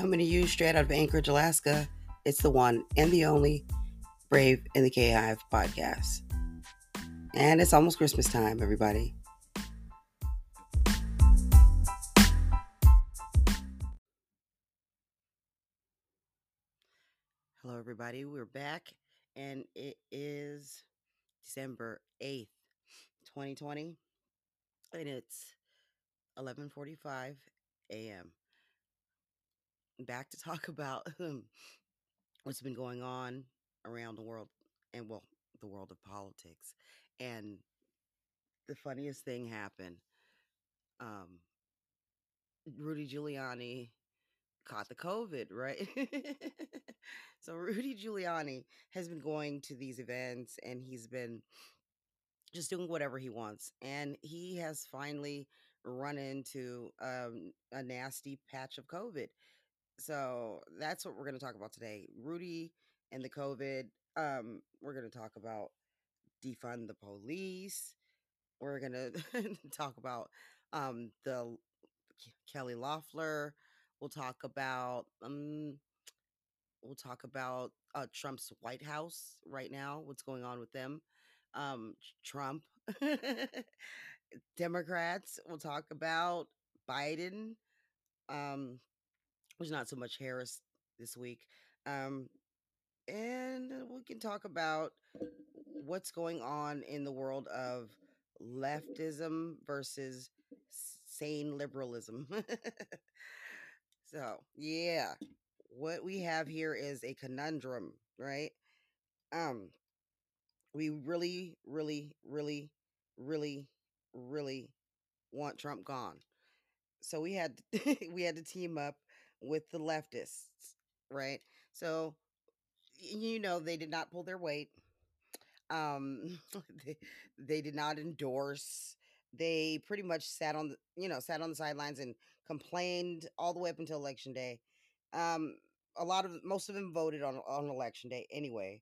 Coming to you straight out of Anchorage, Alaska, it's the one and the only Brave in the K podcast. And it's almost Christmas time, everybody. Hello, everybody. We're back, and it is December 8th, 2020, and it's 11:45 a.m. Back to talk about um, what's been going on around the world and well, the world of politics. And the funniest thing happened. Um, Rudy Giuliani caught the COVID, right? so Rudy Giuliani has been going to these events and he's been just doing whatever he wants. And he has finally run into um, a nasty patch of COVID. So that's what we're going to talk about today. Rudy and the COVID. Um, we're going to talk about defund the police. We're going to talk about um, the Kelly Loeffler. We'll talk about um, we'll talk about uh, Trump's White House right now. What's going on with them? Um, Trump, Democrats. We'll talk about Biden. Um, there's not so much Harris this week. Um, and we can talk about what's going on in the world of leftism versus sane liberalism. so, yeah, what we have here is a conundrum, right? Um, we really, really, really, really, really want Trump gone. So we had we had to team up with the leftists, right? So you know they did not pull their weight. Um, they, they did not endorse. They pretty much sat on the you know sat on the sidelines and complained all the way up until election day. Um, a lot of most of them voted on on election day anyway,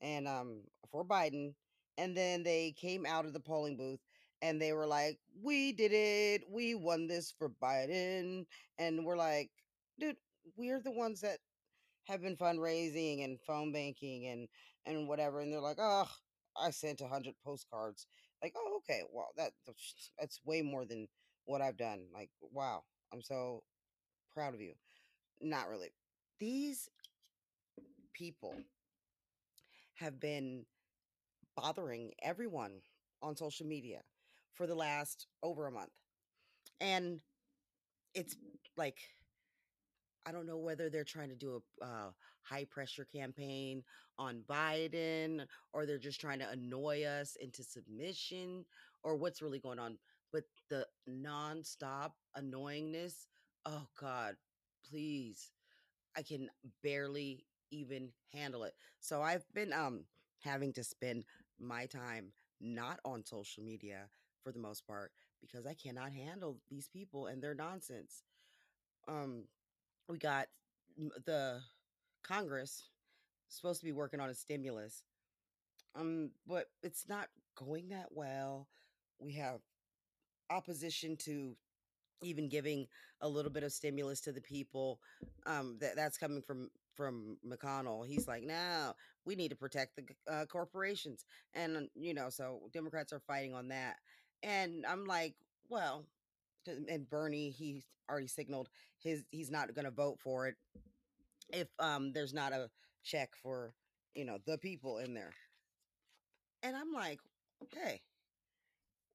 and um for Biden. And then they came out of the polling booth and they were like, "We did it. We won this for Biden." And we're like, "Dude, we're the ones that have been fundraising and phone banking and and whatever." And they're like, "Oh, I sent a hundred postcards." Like, "Oh, okay. Well, that that's way more than what I've done." Like, wow, I'm so proud of you. Not really. These people have been bothering everyone on social media for the last over a month. And it's like, I don't know whether they're trying to do a uh, high pressure campaign on Biden or they're just trying to annoy us into submission or what's really going on. But the nonstop annoyingness, oh God, please. I can barely even handle it. So I've been um having to spend my time not on social media for the most part because I cannot handle these people and their nonsense. Um, we got the Congress supposed to be working on a stimulus, um, but it's not going that well. We have opposition to even giving a little bit of stimulus to the people. Um, that that's coming from from McConnell. He's like, no, we need to protect the uh, corporations, and you know, so Democrats are fighting on that. And I'm like, well, and Bernie, he already signaled his he's not going to vote for it if um there's not a check for you know the people in there. And I'm like, hey,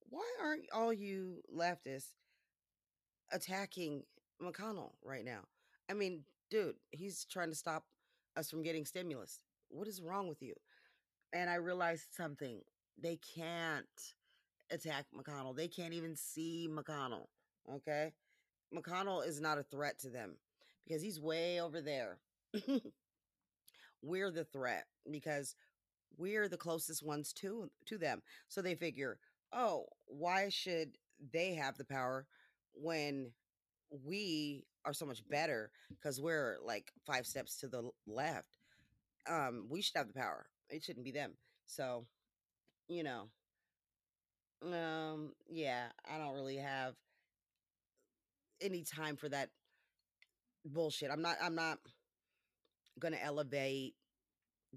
why aren't all you leftists attacking McConnell right now? I mean, dude, he's trying to stop us from getting stimulus. What is wrong with you? And I realized something. They can't attack McConnell. They can't even see McConnell. Okay? McConnell is not a threat to them because he's way over there. we're the threat because we're the closest ones to to them. So they figure, "Oh, why should they have the power when we are so much better because we're like five steps to the left. Um, we should have the power. It shouldn't be them. So, you know, um, yeah, I don't really have any time for that bullshit. I'm not I'm not gonna elevate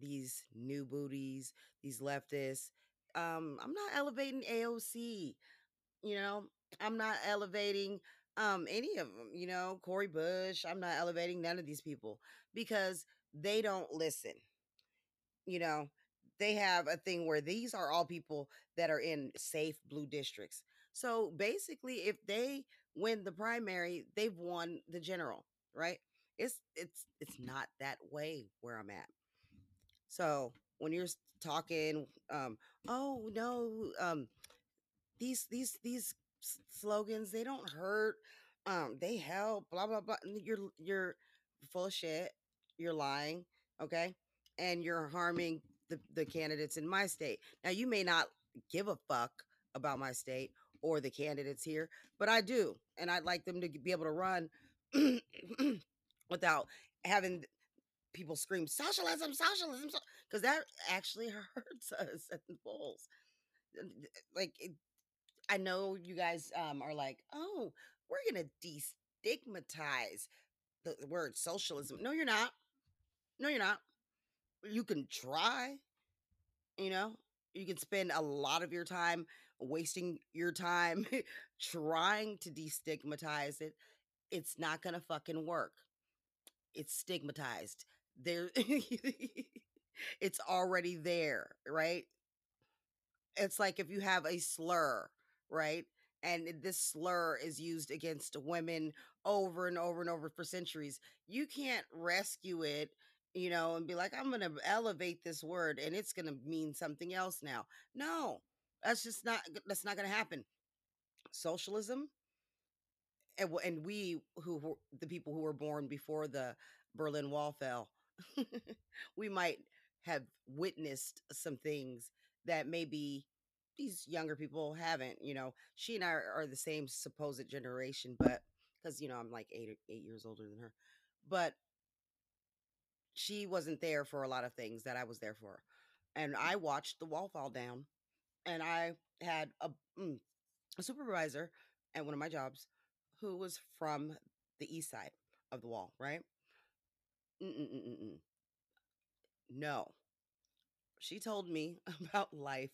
these new booties, these leftists. Um, I'm not elevating AOC, you know. I'm not elevating um any of them, you know, Cori Bush. I'm not elevating none of these people because they don't listen. You know, they have a thing where these are all people that are in safe blue districts. So basically, if they win the primary, they've won the general, right? It's it's it's not that way where I'm at. So when you're talking, um, oh no, um, these these these slogans they don't hurt, um, they help, blah blah blah. You're you're full of shit. You're lying, okay, and you're harming the the candidates in my state. Now you may not give a fuck about my state or the candidates here, but I do, and I'd like them to be able to run without having people scream socialism, socialism, because that actually hurts us at the polls. Like, it, I know you guys um, are like, oh, we're gonna destigmatize the word socialism. No, you're not. No, you're not. You can try. You know, you can spend a lot of your time wasting your time trying to destigmatize it. It's not gonna fucking work. It's stigmatized. There, it's already there, right? It's like if you have a slur, right? And this slur is used against women over and over and over for centuries. You can't rescue it, you know, and be like, I'm going to elevate this word and it's going to mean something else now. No, that's just not, that's not going to happen. Socialism eh, and, and we who who- the people who were born before the Berlin Wall fell, we might have witnessed some things that maybe these younger people haven't. You know, she and I are, are the same supposed generation, but because you know I'm like eight eight years older than her, but she wasn't there for a lot of things that I was there for, and I watched the wall fall down, and I had a, mm, a supervisor at one of my jobs who was from the east side of the wall, right? Mm-mm-mm-mm. No, she told me about life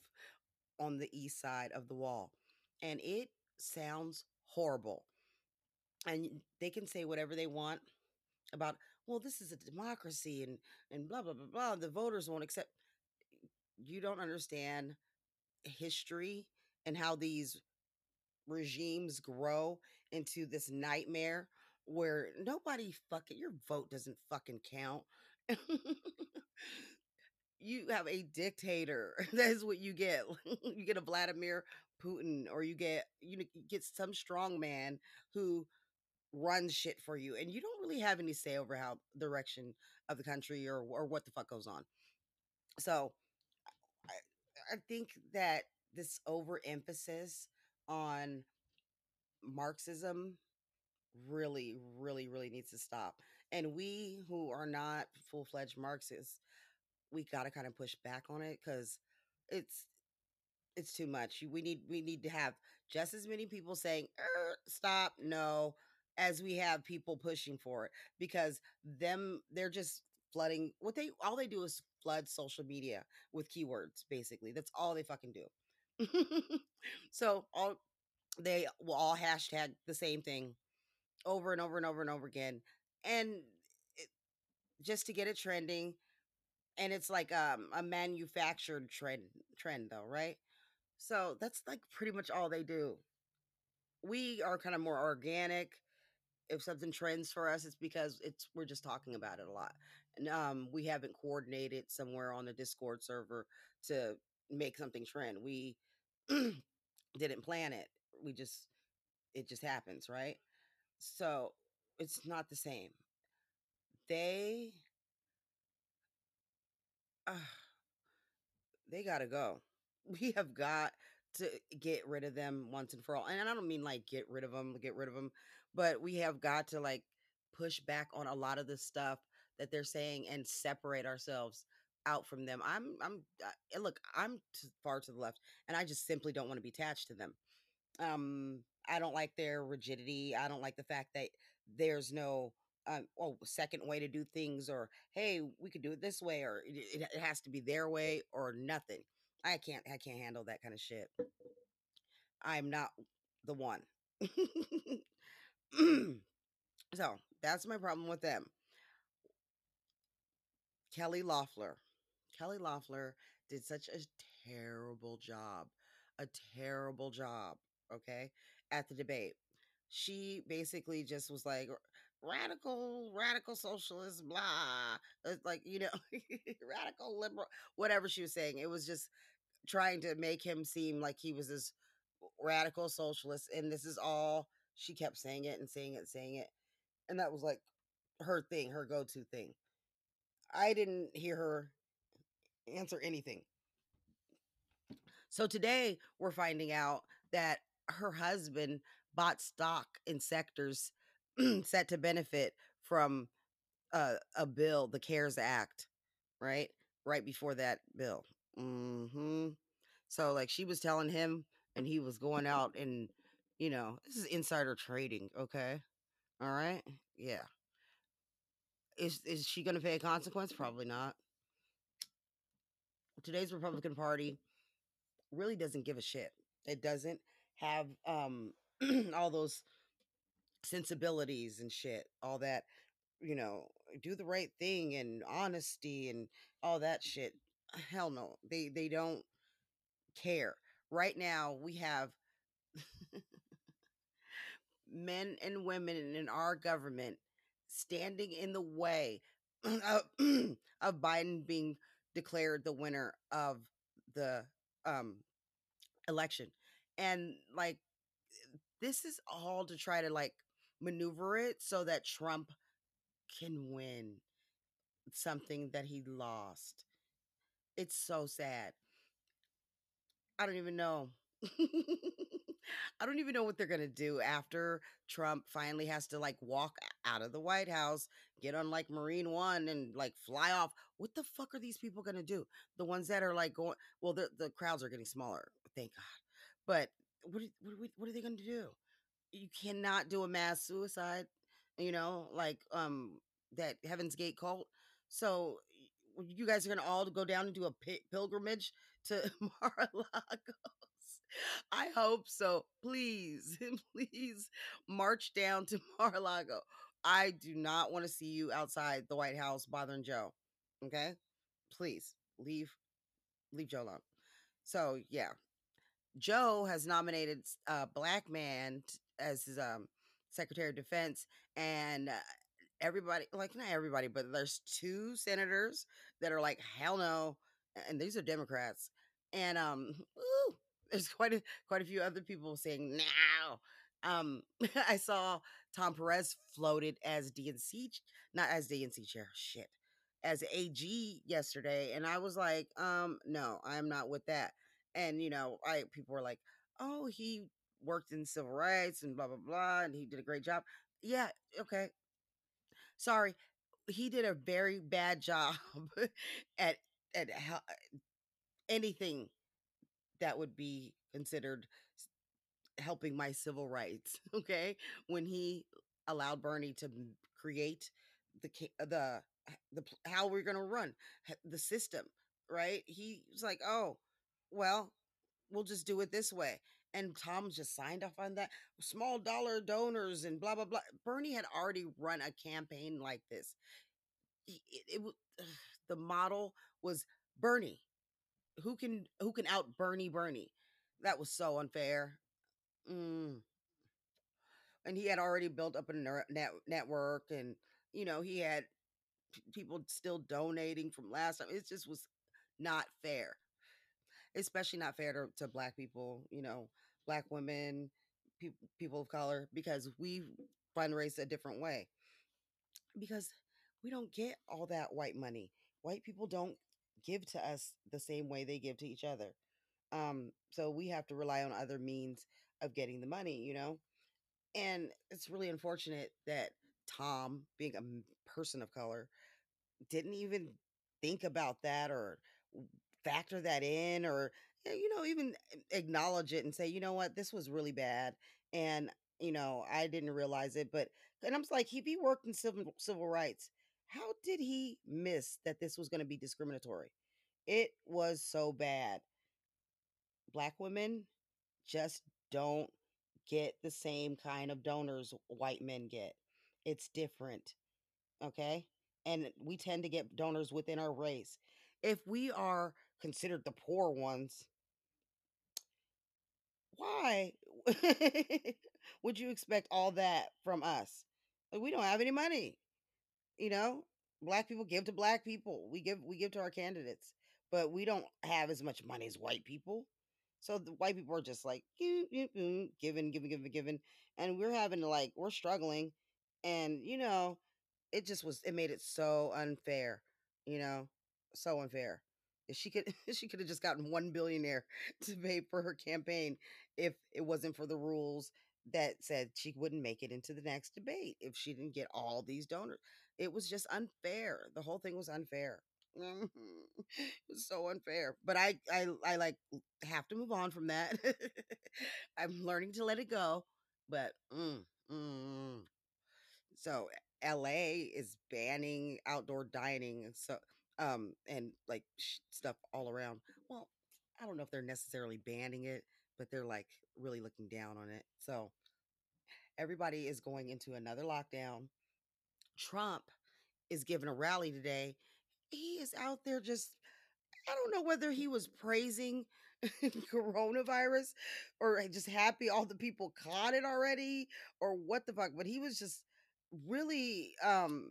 on the east side of the wall, and it sounds horrible. And they can say whatever they want about, well, this is a democracy and and blah blah blah blah. The voters won't accept. You don't understand history and how these regimes grow into this nightmare where nobody fucking your vote doesn't fucking count. you have a dictator. That is what you get. you get a Vladimir Putin, or you get you get some strong man who runs shit for you, and you don't really have any say over how direction of the country or or what the fuck goes on. So I, think that this overemphasis on Marxism really, really, really needs to stop. And we who are not full fledged Marxists, we got to kind of push back on it because it's it's too much. We need we need to have just as many people saying er, stop, no, as we have people pushing for it because them they're just flooding what they all they do is flood social media with keywords basically. That's all they fucking do. so all they will all hashtag the same thing over and over and over and over again and it, just to get it trending and it's like um, a manufactured trend trend though right so that's like pretty much all they do we are kind of more organic if something trends for us it's because it's we're just talking about it a lot um we haven't coordinated somewhere on the discord server to make something trend we didn't plan it we just it just happens right so it's not the same they uh, they gotta go. We have got to get rid of them once and for all. And I don't mean like get rid of them, get rid of them, but we have got to like push back on a lot of this stuff that they're saying and separate ourselves out from them. I'm I'm uh, look, I'm far to the left and I just simply don't want to be attached to them. Um I don't like their rigidity. I don't like the fact that there's no um, oh, second way to do things, or hey, we could do it this way, or it, it has to be their way, or nothing. I can't, I can't handle that kind of shit. I'm not the one. so that's my problem with them. Kelly Loeffler. Kelly Loeffler did such a terrible job, a terrible job, okay, at the debate. She basically just was like radical, radical socialist, blah, like you know, radical liberal, whatever she was saying. It was just trying to make him seem like he was this radical socialist, and this is all she kept saying it and saying it, saying it, and that was like her thing, her go-to thing. I didn't hear her answer anything. So today we're finding out that her husband bought stock in sectors set to benefit from uh, a bill, the CARES Act, right? Right before that bill. Mm-hmm. So like she was telling him, and he was going out and you know this is insider trading. Okay, all right, yeah. Is is she going to pay a consequence? Probably not. Today's Republican Party really doesn't give a shit. It doesn't have um all those sensibilities and shit, all that, you know, do the right thing and honesty and all that shit. Hell no. They they don't care. Right now we have men and women in our government standing in the way of, of Biden being declared the winner of the um election. And like this is all to try to like maneuver it so that Trump can win something that he lost. It's so sad. I don't even know. I don't even know what they're going to do after Trump finally has to like walk out of the White House, get on like Marine One and like fly off. What the fuck are these people going to do? The ones that are like going, well, the, the crowds are getting smaller, thank God. But what, what, what are they going to do? You cannot do a mass suicide, you know, like um that Heaven's Gate cult. So you guys are going to all go down and do a pilgrimage to Mar-a-Lago. I hope so. Please, please march down to Mar-a-Lago. I do not want to see you outside the White House bothering Joe. Okay? Please leave leave Joe alone. So, yeah. Joe has nominated a black man as his um Secretary of Defense and uh, everybody like not everybody, but there's two senators that are like hell no and these are Democrats. And um ooh, there's quite a quite a few other people saying now. Um, I saw Tom Perez floated as DNC, not as DNC chair, shit, as AG yesterday, and I was like, um, no, I'm not with that. And you know, I people were like, oh, he worked in civil rights and blah blah blah, and he did a great job. Yeah, okay. Sorry, he did a very bad job at at anything that would be considered helping my civil rights. Okay, when he allowed Bernie to create the the the how we're going to run the system, right? He was like, "Oh, well, we'll just do it this way." And Tom just signed off on that. Small dollar donors and blah blah blah. Bernie had already run a campaign like this. It, it, it the model was Bernie who can who can out Bernie Bernie? That was so unfair. Mm. And he had already built up a net, network, and you know he had people still donating from last time. It just was not fair, especially not fair to, to black people. You know, black women, pe- people of color, because we fundraise a different way. Because we don't get all that white money. White people don't give to us the same way they give to each other. Um, so we have to rely on other means of getting the money, you know? And it's really unfortunate that Tom, being a person of color, didn't even think about that or factor that in or, you know, even acknowledge it and say, you know what, this was really bad. And You know, I didn't realize it, but and I'm like, he be worked in civil civil rights. How did he miss that this was going to be discriminatory? It was so bad. Black women just don't get the same kind of donors white men get. It's different, okay? And we tend to get donors within our race. If we are considered the poor ones, why would you expect all that from us? Like, we don't have any money. You know, black people give to black people. We give we give to our candidates, but we don't have as much money as white people. So the white people are just like giving, giving, giving, giving, and we're having to like we're struggling, and you know, it just was it made it so unfair, you know, so unfair. If She could she could have just gotten one billionaire to pay for her campaign if it wasn't for the rules that said she wouldn't make it into the next debate if she didn't get all these donors. It was just unfair. The whole thing was unfair. It was so unfair. But I I I like have to move on from that. I'm learning to let it go. But mm, mm, so LA is banning outdoor dining so um and like stuff all around. Well, I don't know if they're necessarily banning it, but they're like really looking down on it. So everybody is going into another lockdown. Trump is giving a rally today. He is out there just I don't know whether he was praising coronavirus or just happy all the people caught it already or what the fuck, but he was just really um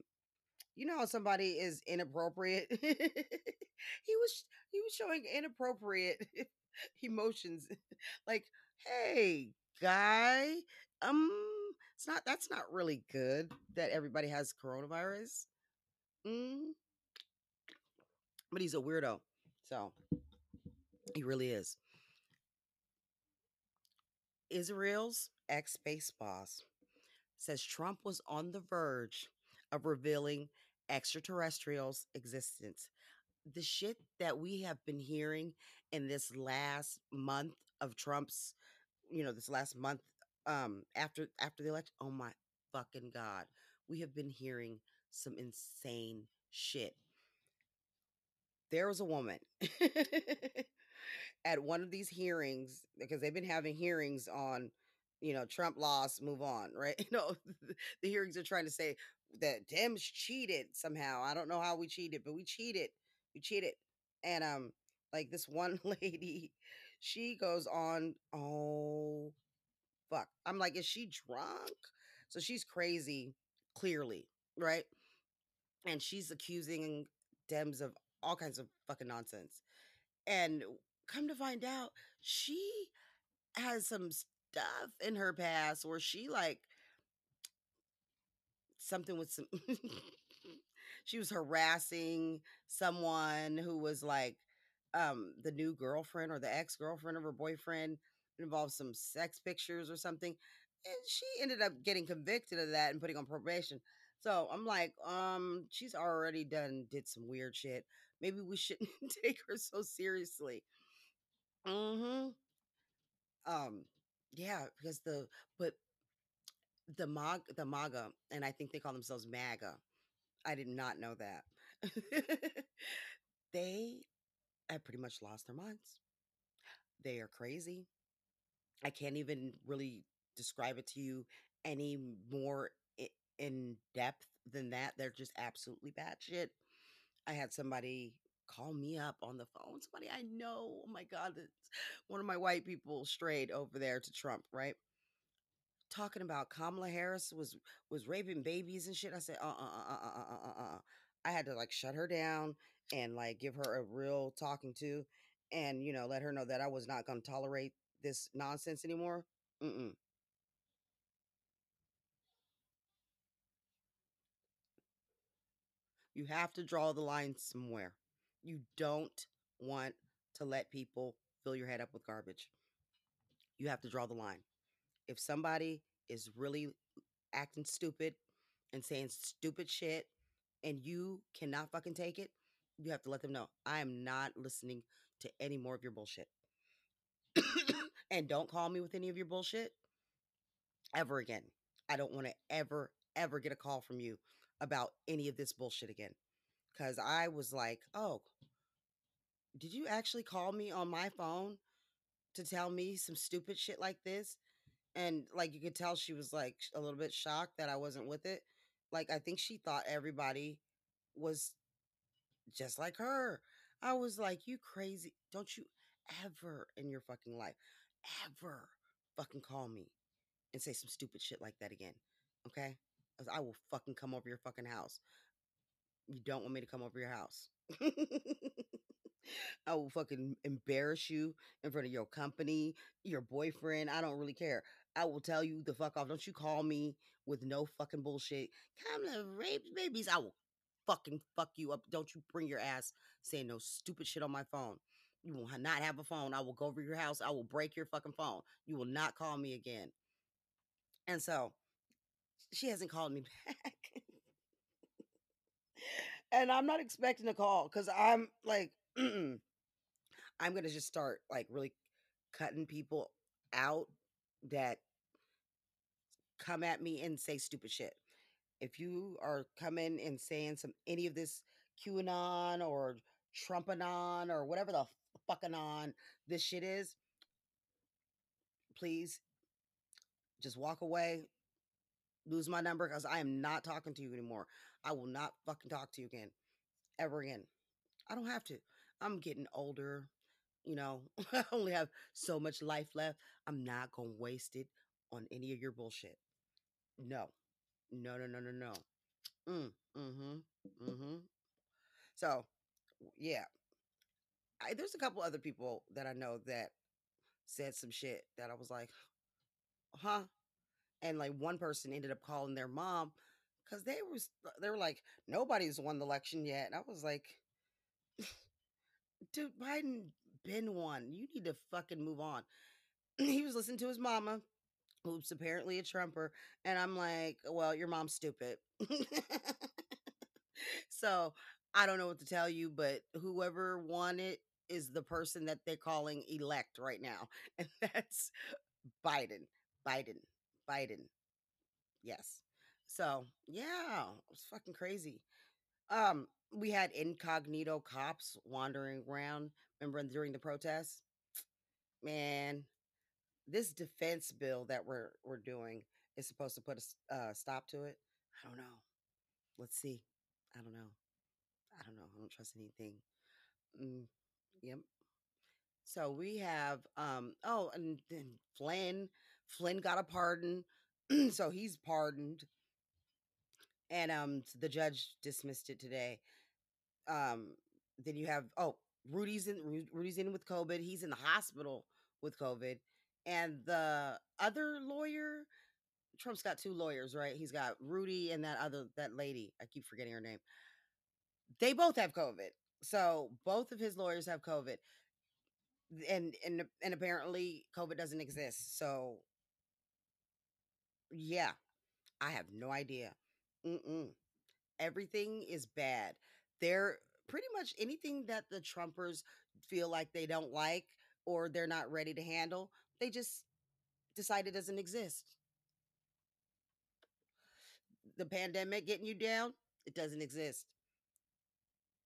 you know how somebody is inappropriate he was he was showing inappropriate emotions like hey guy um it's not that's not really good that everybody has coronavirus. Mm, but he's a weirdo so he really is. Israel's ex-space boss says trump was on the verge of revealing extraterrestrials existence. The shit that we have been hearing in this last month of Trump's, you know, this last month um after after the election, oh my fucking god. We have been hearing some insane shit. There was a woman at one of these hearings because they've been having hearings on you know Trump lost move on right you know the hearings are trying to say that Dems cheated somehow I don't know how we cheated but we cheated we cheated and um like this one lady she goes on oh fuck I'm like is she drunk? So she's crazy clearly right? And she's accusing Dems of all kinds of fucking nonsense. And come to find out she has some stuff in her past where she like something with some she was harassing someone who was like um the new girlfriend or the ex-girlfriend of her boyfriend involved some sex pictures or something and she ended up getting convicted of that and putting on probation. So i'm like um she's already done did some weird shit. Maybe we shouldn't take her so seriously. Mm-hmm. Um yeah because the but the mag the maga and i think they call themselves maga. I did not know that. They have pretty much lost their minds. They are crazy i can't even really describe it to you any more in depth than that they're just absolutely batshit i had somebody call me up on the phone somebody i know oh my god one of my white people strayed over there to trump right talking about Kamala Harris was was raping babies and shit. I said, uh, uh, uh, uh, uh, uh, uh. uh." I had to like shut her down and like give her a real talking to, and you know let her know that I was not going to tolerate this nonsense anymore. Mm-mm. You have to draw the line somewhere. You don't want to let people fill your head up with garbage. You have to draw the line. If somebody is really acting stupid and saying stupid shit and you cannot fucking take it, you have to let them know I am not listening to any more of your bullshit. and don't call me with any of your bullshit ever again. I don't want to ever, ever get a call from you about any of this bullshit again. Cause I was like, oh, did you actually call me on my phone to tell me some stupid shit like this? And like you could tell she was like a little bit shocked that I wasn't with it. Like I think she thought everybody was just like her. I was like, you crazy. Don't you ever in your fucking life, ever fucking call me and say some stupid shit like that again. Okay? I will fucking come over your fucking house. You don't want me to come over your house. I will fucking embarrass you in front of your company, your boyfriend. I don't really care. I will tell you the fuck off. Don't you call me with no fucking bullshit. Come to rape babies. I will fucking fuck you up. Don't you bring your ass saying no stupid shit on my phone. You will not have a phone. I will go over your house. I will break your fucking phone. You will not call me again. And so she hasn't called me back. and I'm not expecting a call because I'm like, I'm gonna just start like really cutting people out that come at me and say stupid shit. If you are coming and saying some any of this QAnon or Trumpanon or whatever the fucking on this shit is, please just walk away, lose my number because I am not talking to you anymore. I will not fucking talk to you again, ever again. I don't have to. I'm getting older. You know, I only have so much life left. I'm not going to waste it on any of your bullshit. No, no, no, no, no, no. Mm, mm-hmm, mm-hmm. So, yeah, I, there's a couple other people that I know that said some shit that I was like, huh? And like one person ended up calling their mom because they was uh, they were like, nobody's won the election yet. And I was like, dude, Biden been won. You need to fucking move on. he was listening to his mama, who's apparently a Trumper, and I'm like, well, your mom's stupid. so I don't know what to tell you, but whoever won it is the person that they're calling elect right now, and that's Biden. Biden. Biden. Yes. So yeah, it was fucking crazy. Um, we had incognito cops wandering around. Remember during the protests? Man, this defense bill that we're we're doing is supposed to put a uh, stop to it. I don't know. Let's see. I don't know. I don't know. I don't trust anything. Mm, yep. So we have um oh and then Flynn Flynn got a pardon. so he's pardoned and um the judge dismissed it today. Um then you have oh Rudy's in Rudy's in with COVID. He's in the hospital with COVID. And the other lawyer, Trump's got two lawyers, right? He's got Rudy and that other that lady. I keep forgetting her name. They both have COVID. So both of his lawyers have COVID. And and and apparently COVID doesn't exist. So yeah, I have no idea. Mm-mm. Everything is bad. They're pretty much anything that the Trumpers feel like they don't like or they're not ready to handle, they just decide it doesn't exist. The pandemic getting you down, it doesn't exist.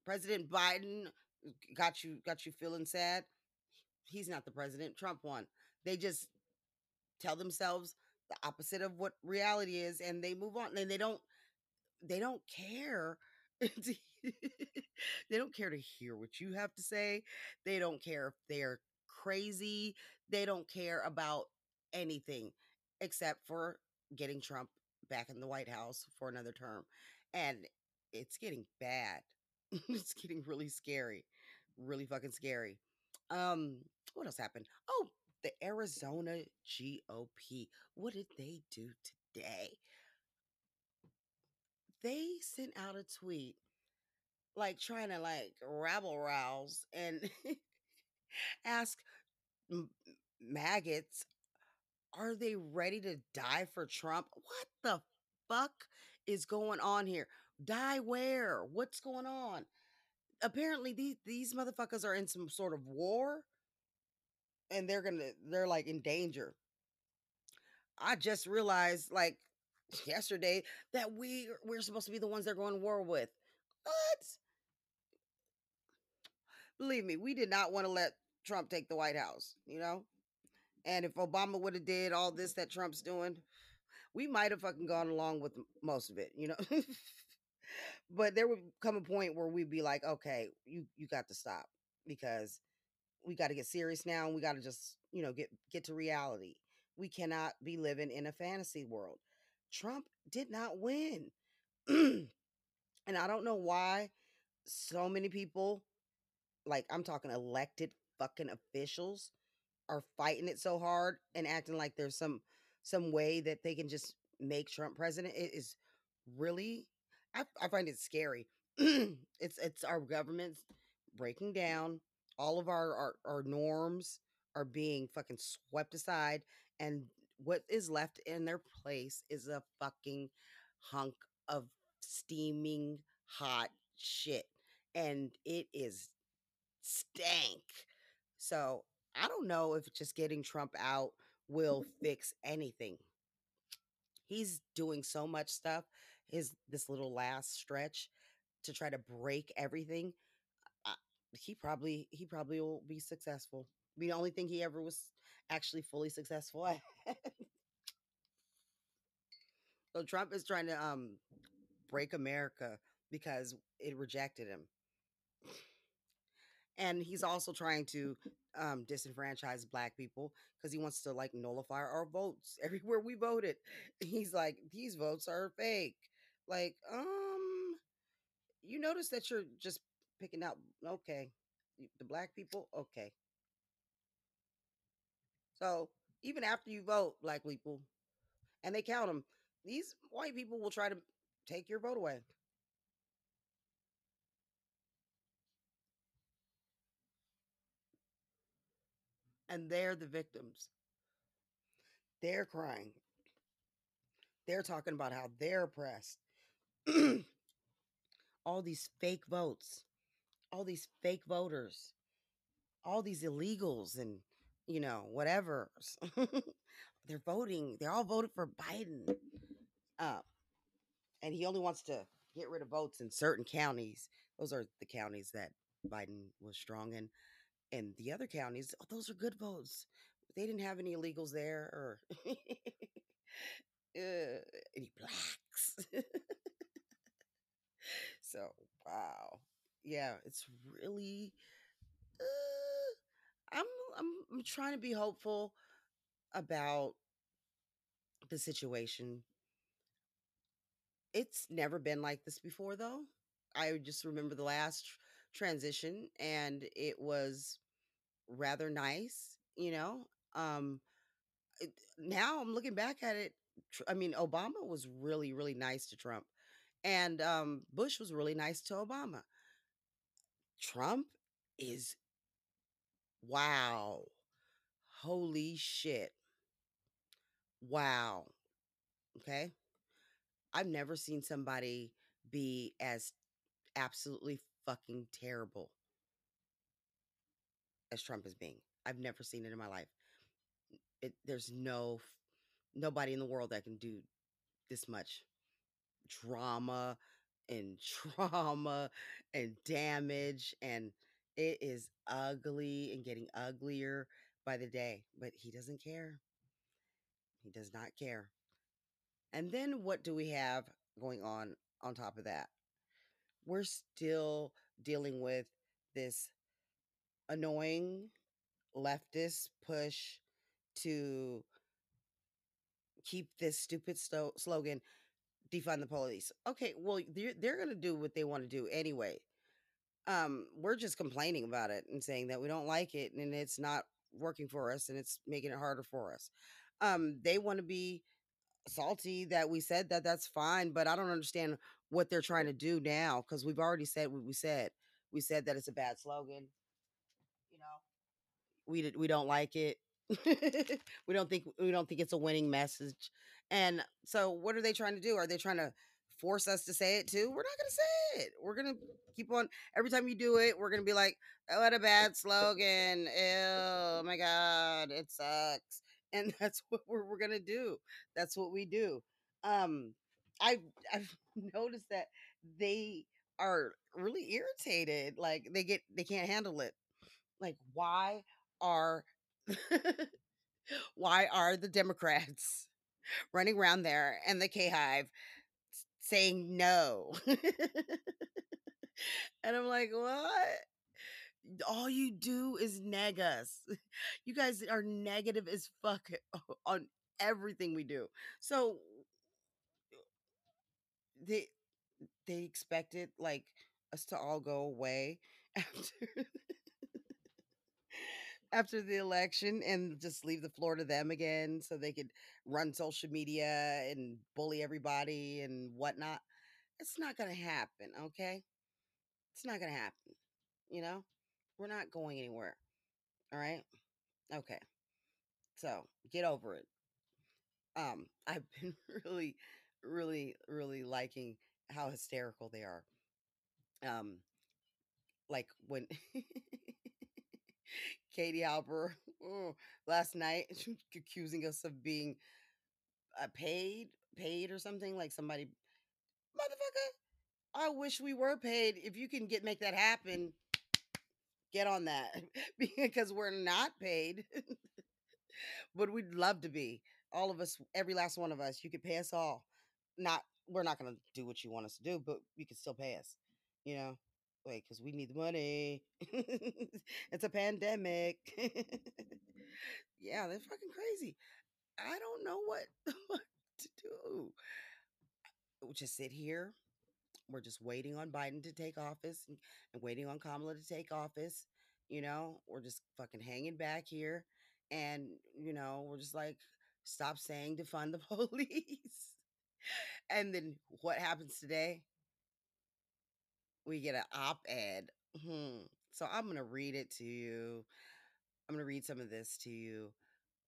President Biden uh, got you got you feeling sad. He's not the president. Trump won. They just tell themselves the opposite of what reality is and they move on and they don't they don't care they don't care to hear what you have to say they don't care if they're crazy they don't care about anything except for getting trump back in the white house for another term and it's getting bad it's getting really scary really fucking scary. Um what else happened? Oh the arizona gop what did they do today? They sent out a tweet like trying to like rabble rouse and ask m- maggots are they ready to die for trump? What the fuck is going on here die where what's going on apparently these these motherfuckers are in some sort of war and they're gonna they're like in danger I just realized like yesterday that we we're supposed to be the ones they're going to war with. What? Believe me, we did not want to let Trump take the White House, you know? And if Obama would have did all this that Trump's doing, we might have fucking gone along with most of it, you know? but there would come a point where we'd be like, okay, you you got to stop because we got to get serious now and we got to just, you know, get get to reality. We cannot be living in a fantasy world. Trump did not win. and I don't know why so many people, like I'm talking elected fucking officials, are fighting it so hard and acting like there's some some way that they can just make Trump president. It is really I, I find it scary. it's it's our government's breaking down. All of our, our our norms are being fucking swept aside and what is left in their place is a fucking hunk of steaming hot shit and it is stank so i don't know if just getting trump out will fix anything he's doing so much stuff his this little last stretch to try to break everything uh, he probably he probably will be successful Be the only thing he ever was actually fully successful at so trump is trying to um break america because it rejected him and he's also trying to um, disenfranchise black people because he wants to like nullify our votes everywhere we voted. He's like, these votes are fake. Like, um, you notice that you're just picking out okay, the black people, okay. So even after you vote, black people, and they count them, these white people will try to take your vote away. and they're the victims. They're crying. They're talking about how they're oppressed. all these fake votes, all these fake voters, all these illegals, and you know, whatever. they're voting. They all voted for Biden. Uh, and he only wants to get rid of votes in certain counties. Those are the counties that Biden was strong in and the other counties, oh, those are good votes. They didn't have any illegals there or uh, any blacks. so, wow. Yeah, it's really uh, I'm I'm I'm trying to be hopeful about the situation. It's never been like this before though. I just remember the last transition and it was rather nice, you know. Um it, now I'm looking back at it I mean Obama was really really nice to Trump and um Bush was really nice to Obama. Trump is wow. Holy shit. Wow. Okay? I've never seen somebody be as absolutely fucking terrible as Trump is being. I've never seen it in my life. It, there's no nobody in the world that can do this much drama and trauma and damage and it is ugly and getting uglier by the day but he doesn't care. He does not care. And then what do we have going on on top of that? We're still dealing with this annoying leftist push to keep this stupid sto- slogan defund the police. Okay well they're, they're going to do what they want to do anyway. Um we're just complaining about it and saying that we don't like it and it's not working for us and it's making it harder for us. Um they want to be salty that we said that that's fine but i don't understand what they're trying to do now because we've already said what we said. We said that it's a bad slogan you know? We did, we don't like it we don't think we don't think it's a winning message and so what are they trying to do are they trying to force us to say it too we're not to say it we're to keep on every time you do it we're to be like oh what a bad slogan oh my god it sucks and that's what we're, we're gonna do. That's what we do. Um, I've I've noticed that they are really irritated. Like they get they can't handle it. Like why are why are the Democrats running around there and the K Hive saying no? and I'm like, what? All you do is neg us. You guys are negative as fuck on everything we do. So they they expected like us to all go away after after the election and just leave the floor to them again so they could run social media and bully everybody and whatnot. It's not gonna happen, okay? It's not gonna happen. You know? We're not going anywhere. All right? Okay. So get over it. Um, I've been really, really, really liking how hysterical they are. Um, like when Katie Halper last night accusing us of being uh, paid, paid or something like somebody, motherfucker. I wish we were paid. If you can get make that happen, get on that because we're not paid, but we'd love to be. All of us, every last one of us, you could pay us all. Not, we're not going to do what you want us to do, but you can still pay us. You know, like because we need the money. it's a pandemic. Mm-hmm. yeah, they're fucking crazy. I don't know what, what to do. We'll just sit here. We're just waiting on Biden to take office and, and waiting on Kamala to take office. You know, we're just fucking hanging back here. And, you know, we're just like, stop saying defund the police. and then what happens today? We get an op ed. Hmm. So I'm going to read it to you. I'm going to read some of this to you.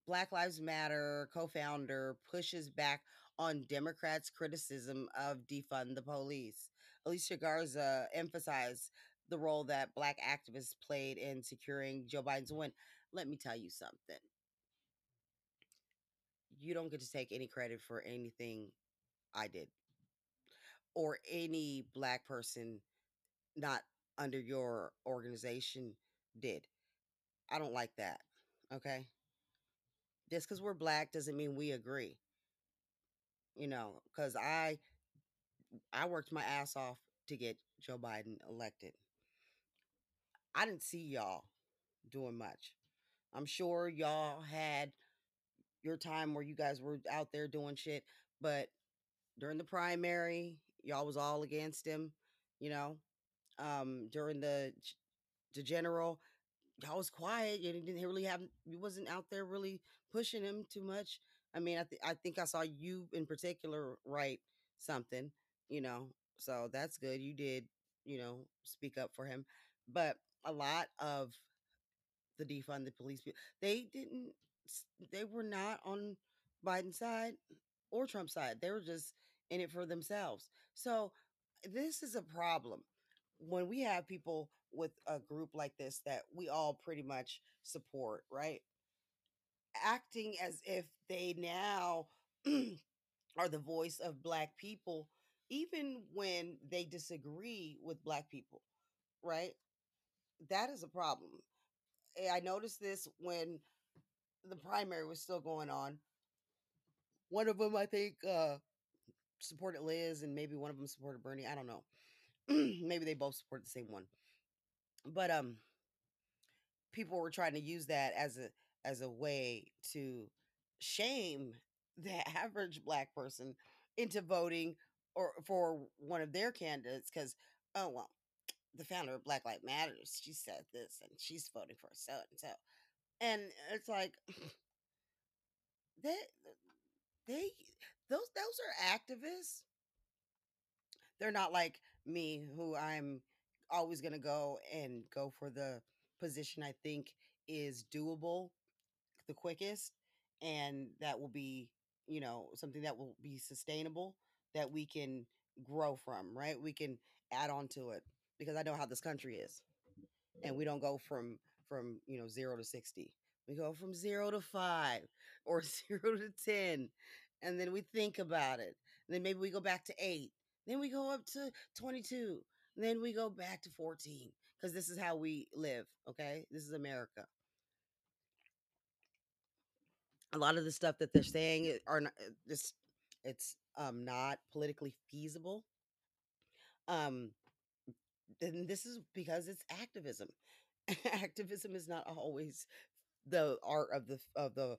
Black Lives Matter co founder pushes back on Democrats' criticism of defund the police. Alicia Garza emphasized the role that Black activists played in securing Joe Biden's win. Let me tell you something. You don't get to take any credit for anything I did or any Black person not under your organization did. I don't like that. Okay. Just because we're Black doesn't mean we agree you know, because I I worked my ass off to get Joe Biden elected. I didn't see y'all doing much. I'm sure y'all had your time where you guys were out there doing shit, but during the primary, y'all was all against him, you know. Um during the the general, y'all was quiet. You didn't really have you wasn't out there really pushing him too much. I mean, I th- I think I saw you in particular write something, you know. So that's good. You did, you know, speak up for him. But a lot of the defund the police people, they didn't they were not on Biden's side or Trump's side. They were just in it for themselves. So this is a problem when we have people with a group like this that we all pretty much support, right? Acting as if they now are the voice of black people, even when they disagree with black people, right? That is a problem. Eh, I noticed this when the primary was still going on. One of them, I think, uh, supported Liz, and maybe one of them supported Bernie. I don't know. maybe they both support the same one. But um, people were trying to use that as a as a way to shame the average black person into voting or for one of their candidates because oh well the founder of black lives matters she said this and she's voting for so and so and it's like they they those those are activists they're not like me who i'm always going to go and go for the position i think is doable the quickest and that will be you know something that will be sustainable that we can grow from right we can add on to it because i know how this country is and we don't go from from you know 0 to 60 We go from zero to five or zero to 10. And then we think about it. And then maybe we go back to eight. Then we go up to 22. And then we go back to 14 because this is how we live. Okay. This is America. A lot of the stuff that they're saying are not, uh, this, it's um, not politically feasible. Um, and this is because it's activism. activism is not always the art of the of the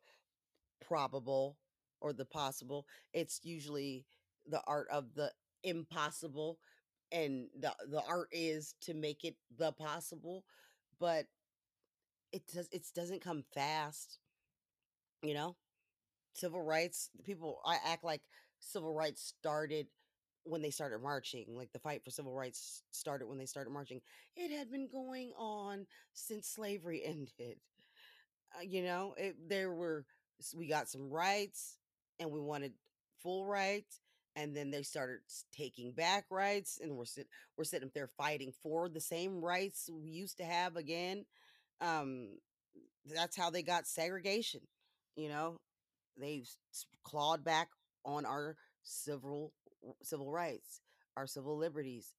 probable or the possible. It's usually the art of the impossible and the the art is to make it the possible, but it does it doesn't come fast, you know? Civil rights, people I act like civil rights started when they started marching, like the fight for civil rights started when they started marching. It had been going on since slavery ended. uh, you know it, there were we got some rights and we wanted full rights and then they started taking back rights and we're sit, we're sitting up there fighting for the same rights we used to have again um that's how they got segregation you know they s- clawed back on our civil civil rights our civil liberties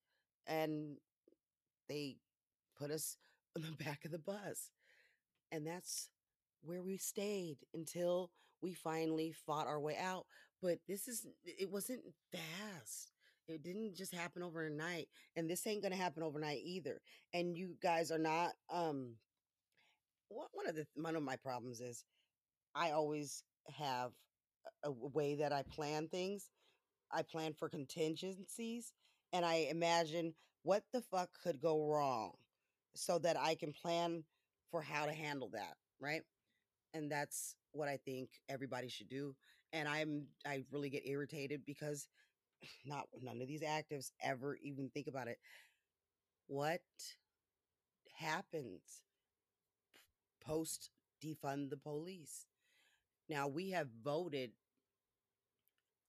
and they put us on the back of the bus and that's where we stayed until we finally fought our way out. But this is, it wasn't fast. It didn't just happen overnight. And this ain't to happen overnight either. And you guys are not, um, one of the, one of my problems is I always have a way that I plan things. I plan for contingencies and I imagine what the fuck could go wrong so that I can plan for how to handle that, right? and that's what I think everybody should do. And I'm I really get irritated because not none of these actives ever even think about it. What happens post defund the police? Now we have voted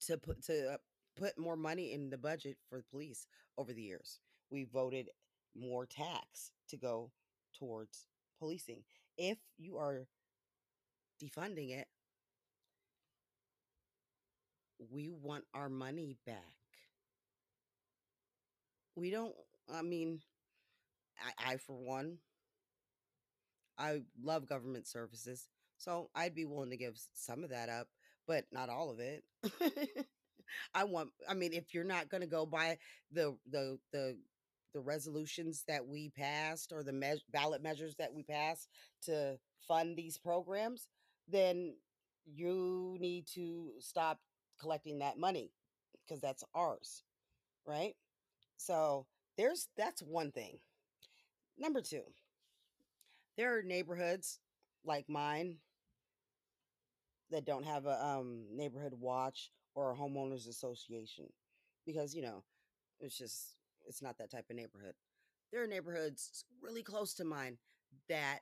to put to put more money in the budget for the police over the years. We voted more tax to go towards policing. If you are defunding it, we want our money back. We don't I mean, I, I for one, I love government services, so I'd be willing to give some of that up, but not all of it. I want. I mean, if you're not going to go by the the the the resolutions that we passed or the me- ballot measures that we passed to fund these programs, then you need to stop collecting that money because that's ours, right? So there's that's one thing. Number two, there are neighborhoods like mine that don't have a um, neighborhood watch or a homeowners association because you know it's just it's not that type of neighborhood there are neighborhoods really close to mine that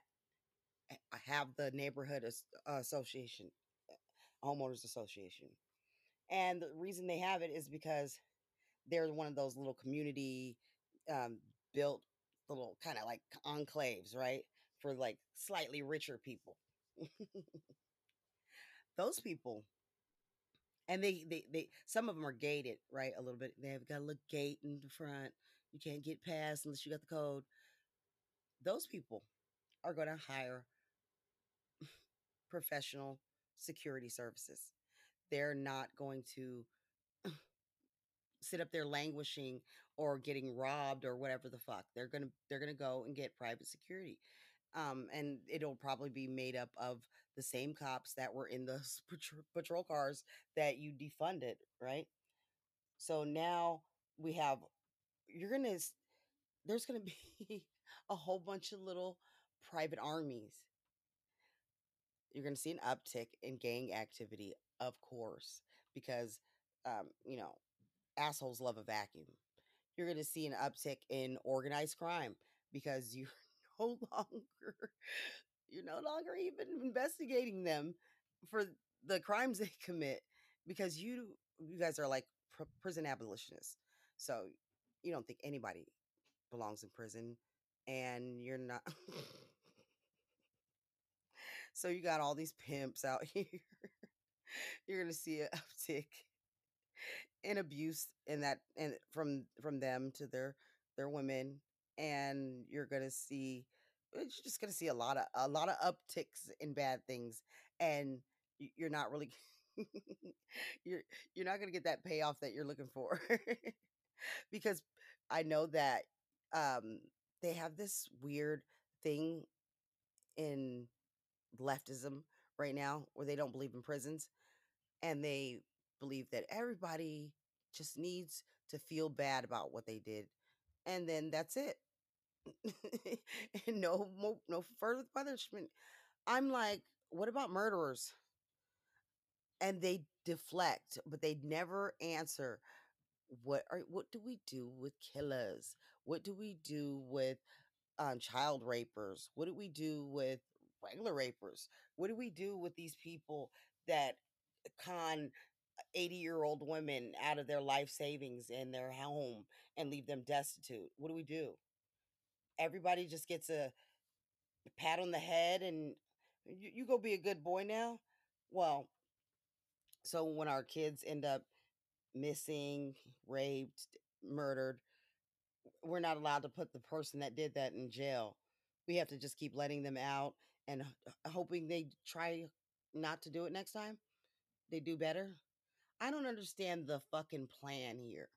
have the neighborhood association homeowners association and the reason they have it is because they're one of those little community um, built little kind of like enclaves right for like slightly richer people. Those people and they, they they some of them are gated right a little bit. They have got a little gate in the front. You can't get past unless you got the code. Those people are going to hire professional security services they're not going to sit up there languishing or getting robbed or whatever the fuck. They're going to they're going to go and get private security. Um and it'll probably be made up of the same cops that were in the s- patrol cars that you defunded right? So now we have you're gonna there's gonna be a whole bunch of little private armies. You're gonna see an uptick in gang activity, of course, because um, you know, assholes love a vacuum. You're gonna see an uptick in organized crime because you're no longer you're no longer even investigating them for the crimes they commit because you you guys are like pr- prison abolitionists. So you don't think anybody belongs in prison and you're not So you got all these pimps out here. You're gonna see an uptick in abuse in that and from from them to their their women, and you're gonna see you're just gonna see a lot of a lot of upticks in bad things, and you're not really you're you're not gonna get that payoff that you're looking for. Because I know that um they have this weird thing in leftism right now where they don't believe in prisons and they believe that everybody just needs to feel bad about what they did and then that's it no mo- no further punishment i'm like what about murderers and they deflect but they never answer what are what do we do with killers what do we do with um, child rapers? What do we do with regular rapers? What do we do with these people that con uh, 80 year old women out of their life savings and their home and leave them destitute? What do we do? Everybody just gets a pat on the head and you, you go be a good boy now? Well, so when our kids end up missing, raped, murdered, we're not allowed to put the person that did that in jail. We have to just keep letting them out and hoping they try not to do it next time. They do better. I don't understand the fucking plan here.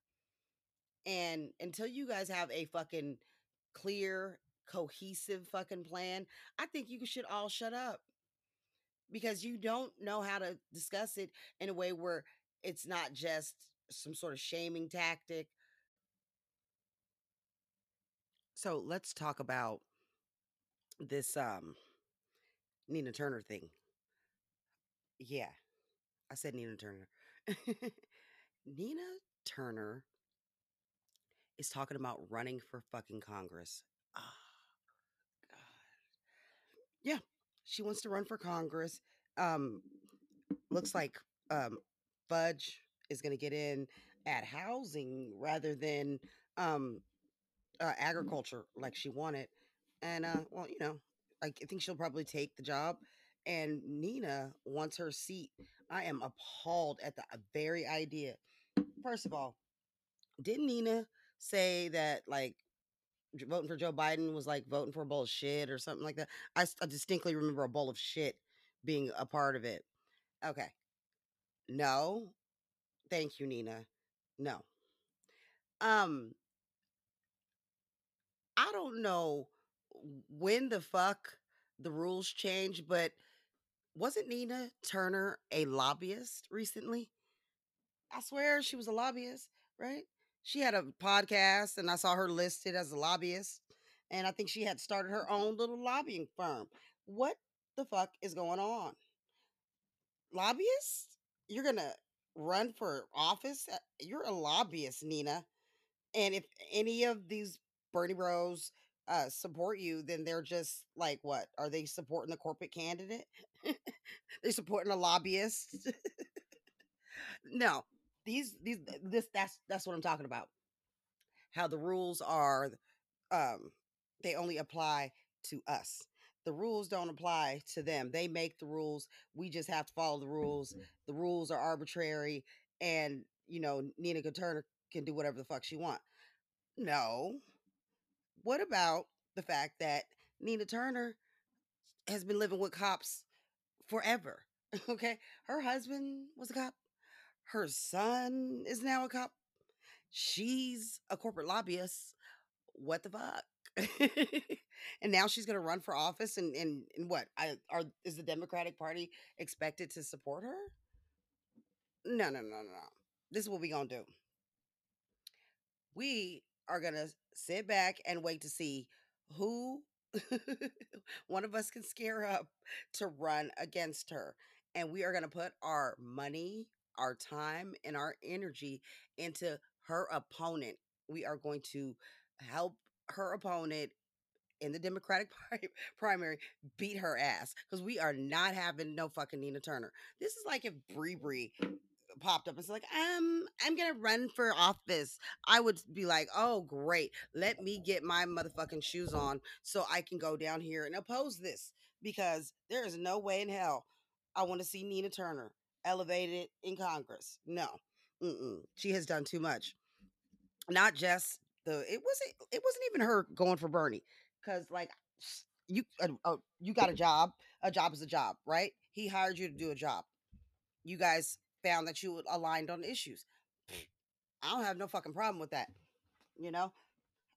And until you guys have a fucking clear, cohesive fucking plan, I think you should all shut up because you don't know how to discuss it in a way where it's not just some sort of shaming tactic. So let's talk about this um Nina Turner thing. Yeah, I said Nina Turner. Nina Turner is talking about running for fucking Congress. Oh, God. Yeah, she wants to run for Congress. Um, looks like um, Fudge is going to get in at housing rather than um, uh, agriculture like she wanted. And, uh, well, you know, I think she'll probably take the job. And Nina wants her seat. I am appalled at the uh, very idea. First of all, didn't Nina say that like voting for Joe Biden was like voting for a bowl of shit or something like that? I distinctly remember a bowl of shit being a part of it. Okay. No. Thank you, Nina. No. Um, I don't know when the fuck the rules changed, but wasn't Nina Turner a lobbyist recently? I swear she was a lobbyist, right? She had a podcast and I saw her listed as a lobbyist. And I think she had started her own little lobbying firm. What the fuck is going on? Lobbyist? You're going to run for office? Uh, You're a lobbyist, Nina. And if any of these Bernie Bros uh, support you, then they're just like, what? Are they supporting the corporate candidate? they're supporting a lobbyist? no. These, these, this, that's, that's what I'm talking about. How the rules are, um, they only apply to us. The rules don't apply to them. They make the rules. We just have to follow the rules. The rules are arbitrary, and you know Nina Turner can do whatever the fuck she want. No, What about the fact that Nina Turner has been living with cops forever? Okay. Her husband was a cop. Her son is now a cop. She's a corporate lobbyist. What the fuck? and now she's going to run for office and, and and what? I are is the Democratic Party expected to support her? No, no, no, no, no. This is what we going to do. we are going to sit back and wait to see who one of us can scare up to run against her. And we are going to put our money, our time, and our energy into her opponent. We are going to help her opponent in the Democratic pri- primary beat her ass because we are not having no fucking Nina Turner. This is like if Bree Bree popped up and said like um i'm gonna run for office i would be like oh great let me get my motherfucking shoes on so i can go down here and oppose this because there is no way in hell I want to see Nina Turner elevated in Congress. No, Mm-mm. she has done too much. Not just the it wasn't it wasn't even her going for Bernie because like you uh, uh, you got a job. A job is a job, right? He hired you to do a job. You guys found that you aligned on issues. Mm. I don't have no fucking problem with that. You know,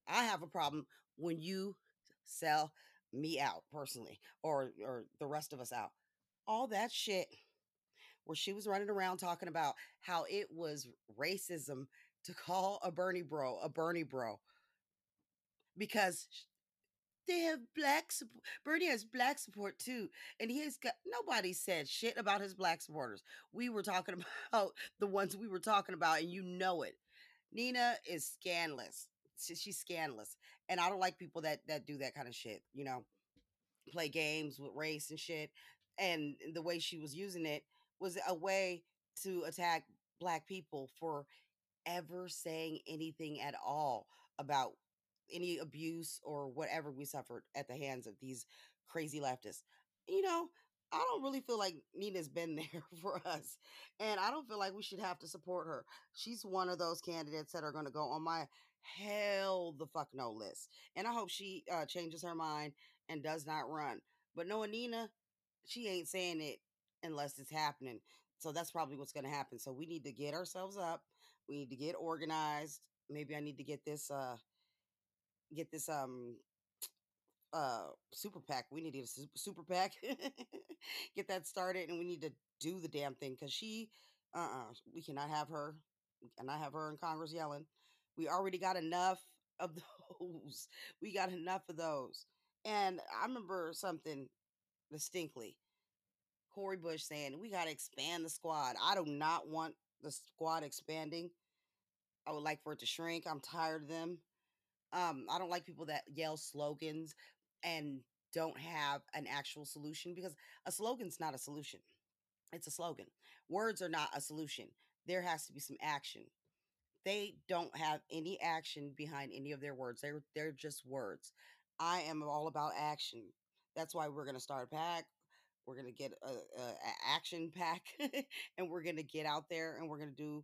I have a problem when you sell me out personally or or the rest of us out. All that shit where she was running around talking about how it was racism to call a Bernie bro a Bernie bro because they have black support. Bernie has black support too, and he has got nobody said shit about his black supporters. We were talking about the ones we were talking about, and you know it. Nina is scandalous. She's scandalous, and I don't like people that that do that kind of shit. You know, play games with race and shit. And the way she was using it was a way to attack black people for ever saying anything at all about any abuse or whatever we suffered at the hands of these crazy leftists. You know, I don't really feel like Nina's been there for us. And I don't feel like we should have to support her. She's one of those candidates that are going to go on my hell the fuck no list. And I hope she uh, changes her mind and does not run. But knowing Nina, she ain't saying it unless it's happening. So that's probably what's going to happen. So we need to get ourselves up. We need to get organized. Maybe I need to get this uh get this um uh super PAC we need to get a super, PAC get that started and we need to do the damn thing because she uh-uh we cannot have her we cannot have her in congress yelling. We already got enough of those we got enough of those. And i remember something distinctly Cori Bush saying we got to expand the squad. I do not want the squad expanding. I would like for it to shrink i'm tired of them um, I don't like people that yell slogans and don't have an actual solution because a slogan's not a solution. It's a slogan. Words are not a solution. There has to be some action. They don't have any action behind any of their words. They're they're just words. I am all about action. That's why we're gonna start a PAC. We're gonna get a action PAC, and we're gonna get out there and we're gonna do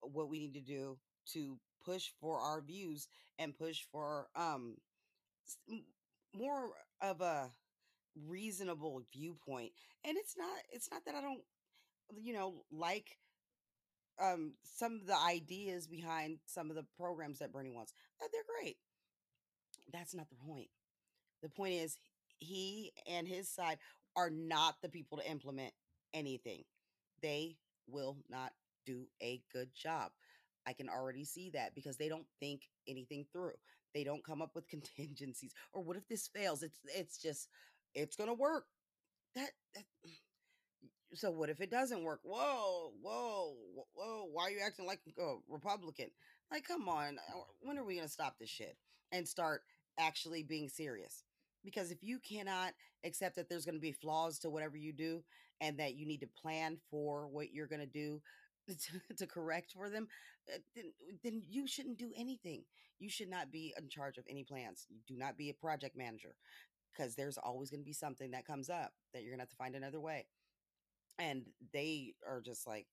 what we need to do to push for our views and push for um more of a reasonable viewpoint. And it's not it's not that i don't you know like um some of the ideas behind some of the programs that bernie wants they're great. That's not the point. The point is he and his side are not the people to implement anything. They will not do a good job I can already see that because they don't think anything through. They don't come up with contingencies or what if this fails? It's it's just it's going to work. That, that so what if it doesn't work? Whoa, whoa, whoa! Why are you acting like a Republican? Like, come on! Uh, when are we gonna stop this shit and start actually being serious? Because if you cannot accept that there's gonna be flaws to whatever you do, and that you need to plan for what you're gonna do to, to correct for them, uh, then, then you shouldn't do anything. You should not be in charge of any plans. You do not be a project manager because there's always going to be something that comes up that you're going to have to find another way. And they are just like,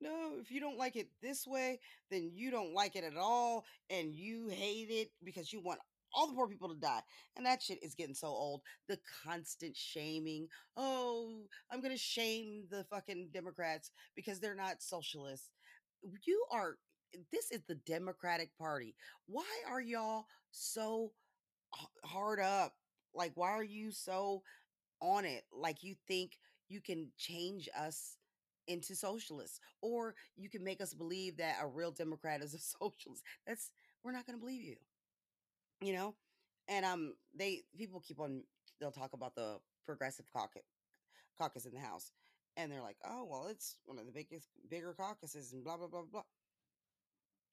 no, if you don't like it this way, then you don't like it at all. And you hate it because you want all the poor people to die. And that shit is getting so old. The constant shaming. Oh, I'm going to shame the fucking Democrats because they're not socialists. You are, this is the Democratic Party. Why are y'all so hard up? Like, why are you so on it? Like, you think you can change us into socialists or you can make us believe that a real Democrat is a socialist. That's, we're not going to believe you you know and um they people keep on they'll talk about the progressive caucus caucus in the house and they're like oh well it's one of the biggest bigger caucuses and blah blah blah blah.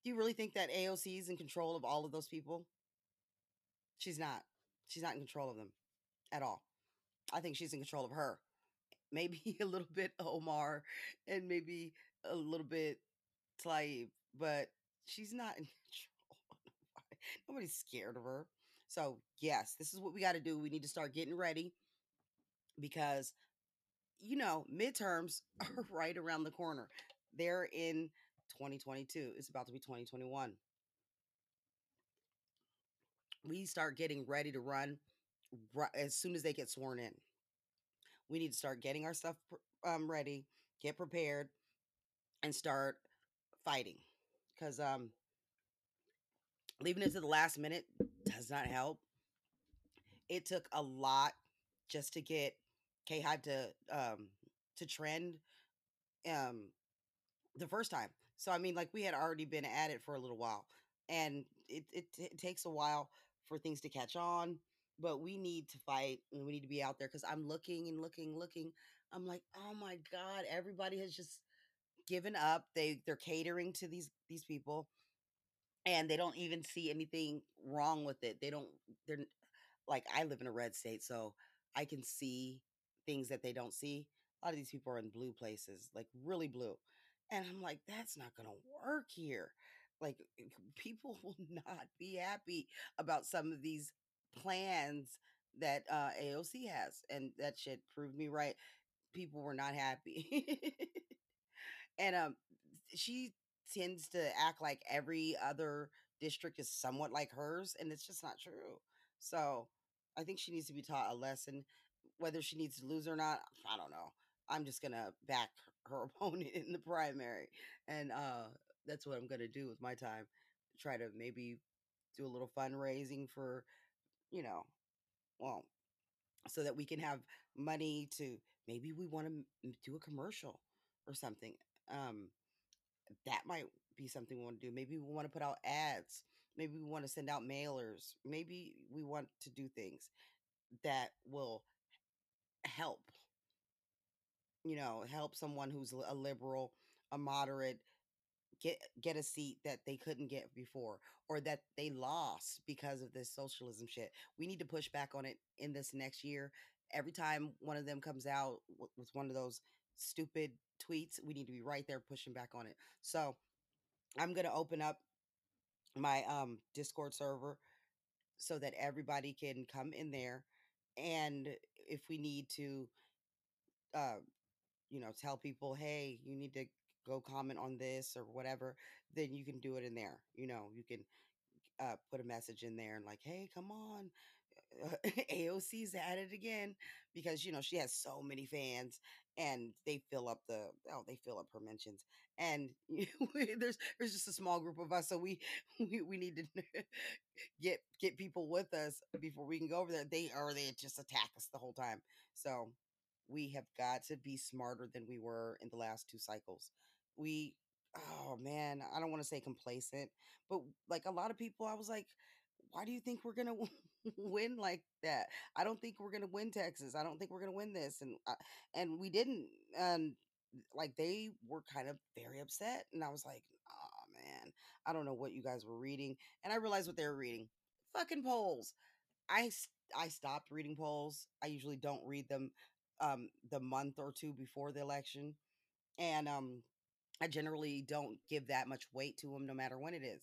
Do you really think that aoc is in control of all of those people? She's not. She's not in control of them at all. I think she's in control of her. Maybe a little bit omar and maybe a little bit Tlaib, but she's not in control Nobody's scared of her. So, yes, this is what we got to do. We need to start getting ready because, you know, midterms are right around the corner. They're in 2022. It's about to be 2021. We start getting ready to run as soon as they get sworn in. We need to start getting our stuff um, ready, get prepared, and start fighting. Because um, leaving it to the last minute does not help. It took a lot just to get K Hive to um, to trend um, the first time. So I mean, like we had already been at it for a little while, and it, it, it takes a while for things to catch on but we need to fight and we need to be out there because I'm looking and looking, looking. I'm like, oh my God, everybody has just given up. They they're catering to these these people and they don't even see anything wrong with it. They don't they're like I live in a red state, so I can see things that they don't see. A lot of these people are in blue places, like really blue. And I'm like, that's not gonna work here. Like people will not be happy about some of these plans that uh, AOC has, and that shit proved me right. People were not happy, and um, she tends to act like every other district is somewhat like hers, and it's just not true. So I think she needs to be taught a lesson. Whether she needs to lose or not, I don't know. I'm just gonna back her opponent in the primary, and uh, that's what I'm gonna do with my time. Try to maybe do a little fundraising for you know, well, so that we can have money to maybe we want to do a commercial or something. Um, that might be something we want to do. Maybe we want to put out ads. Maybe we want to send out mailers. Maybe we want to do things that will help, you know, help someone who's a liberal, a moderate, get get a seat that they couldn't get before or that they lost because of this socialism shit. We need to push back on it in this next year. Every time one of them comes out with one of those stupid tweets, we need to be right there pushing back on it. So, I'm going to open up my um Discord server so that everybody can come in there and if we need to uh you know tell people hey you need to go comment on this or whatever, then you can do it in there. You know, you can uh, put a message in there and like, hey, come on. Uh, AOC's at it again because you know she has so many fans and they fill up the oh they fill up her mentions and there's there's just a small group of us so we we, we need to get get people with us before we can go over there. They or they just attack us the whole time. So we have got to be smarter than we were in the last two cycles. We oh man, I don't want to say complacent, but like a lot of people, I was like, why do you think we're gonna win like that? I don't think we're gonna win Texas. I don't think we're gonna win this, and uh, and we didn't. And like they were kind of very upset, and I was like, oh man, I don't know what you guys were reading, and I realized what they were reading. Fucking polls. I I stopped reading polls. I usually don't read them um the month or two before the election, and um I generally don't give that much weight to them no matter when it is.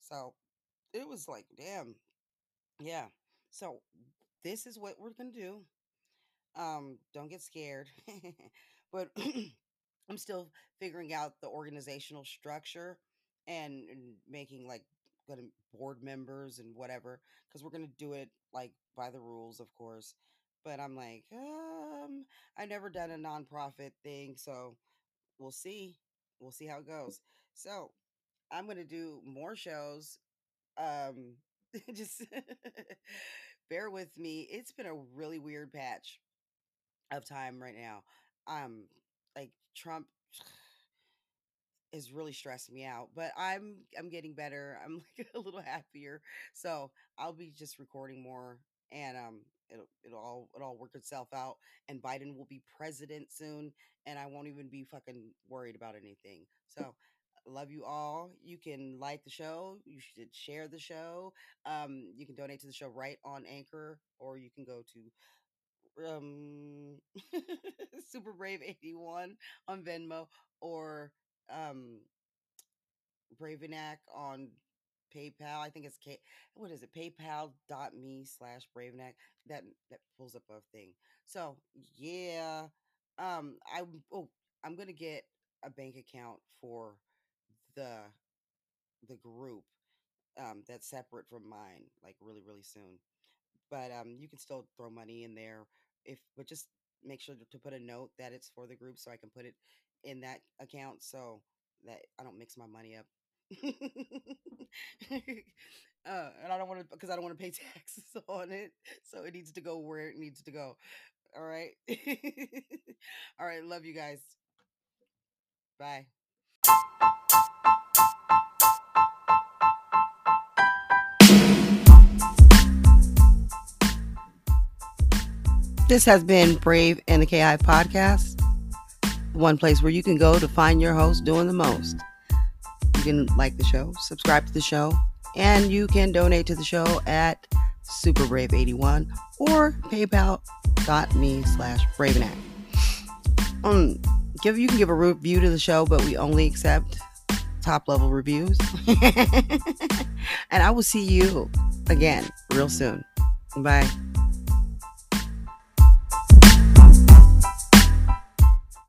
So it was like, damn. Yeah. So this is what we're going to do. Um, don't get scared. but I'm still figuring out the organizational structure and, and making like good board members and whatever because we're going to do it like by the rules, of course. But I'm like, um, I've never done a nonprofit thing, so we'll see we'll see how it goes. So I'm gonna do more shows. Um, just bear with me. It's been a really weird patch of time right now. Um, like Trump is really stressing me out, but I'm I'm getting better. I'm like a little happier. So I'll be just recording more and um it'll it'll all it'll all work itself out and Biden will be president soon and I won't even be fucking worried about anything. So love you all. You can like the show. You should share the show. Um, you can donate to the show right on Anchor, or you can go to um Super Brave 81 on Venmo or um Bravenac on PayPal. I think it's K. What is it? PayPal.me slash Braveneck. That that pulls up a thing. So yeah, um, I oh I'm gonna get a bank account for the the group um that's separate from mine like really really soon. But um you can still throw money in there if but just make sure to, put a note that it's for the group so i can put it in that account so that i don't mix my money up. Uh, and i don't want to because i don't want to pay taxes on it so it needs to go where it needs to go. All right? All right love you guys. Bye This has been Brave and the K Hive podcast, one place where you can go to find your host doing the most. You can like the show, subscribe to the show, and you can donate to the show at superbrave81 or paypal.me slash bravenact. Um, give you can give a review to the show, but we only accept top level reviews. and I will see you again real soon. Bye.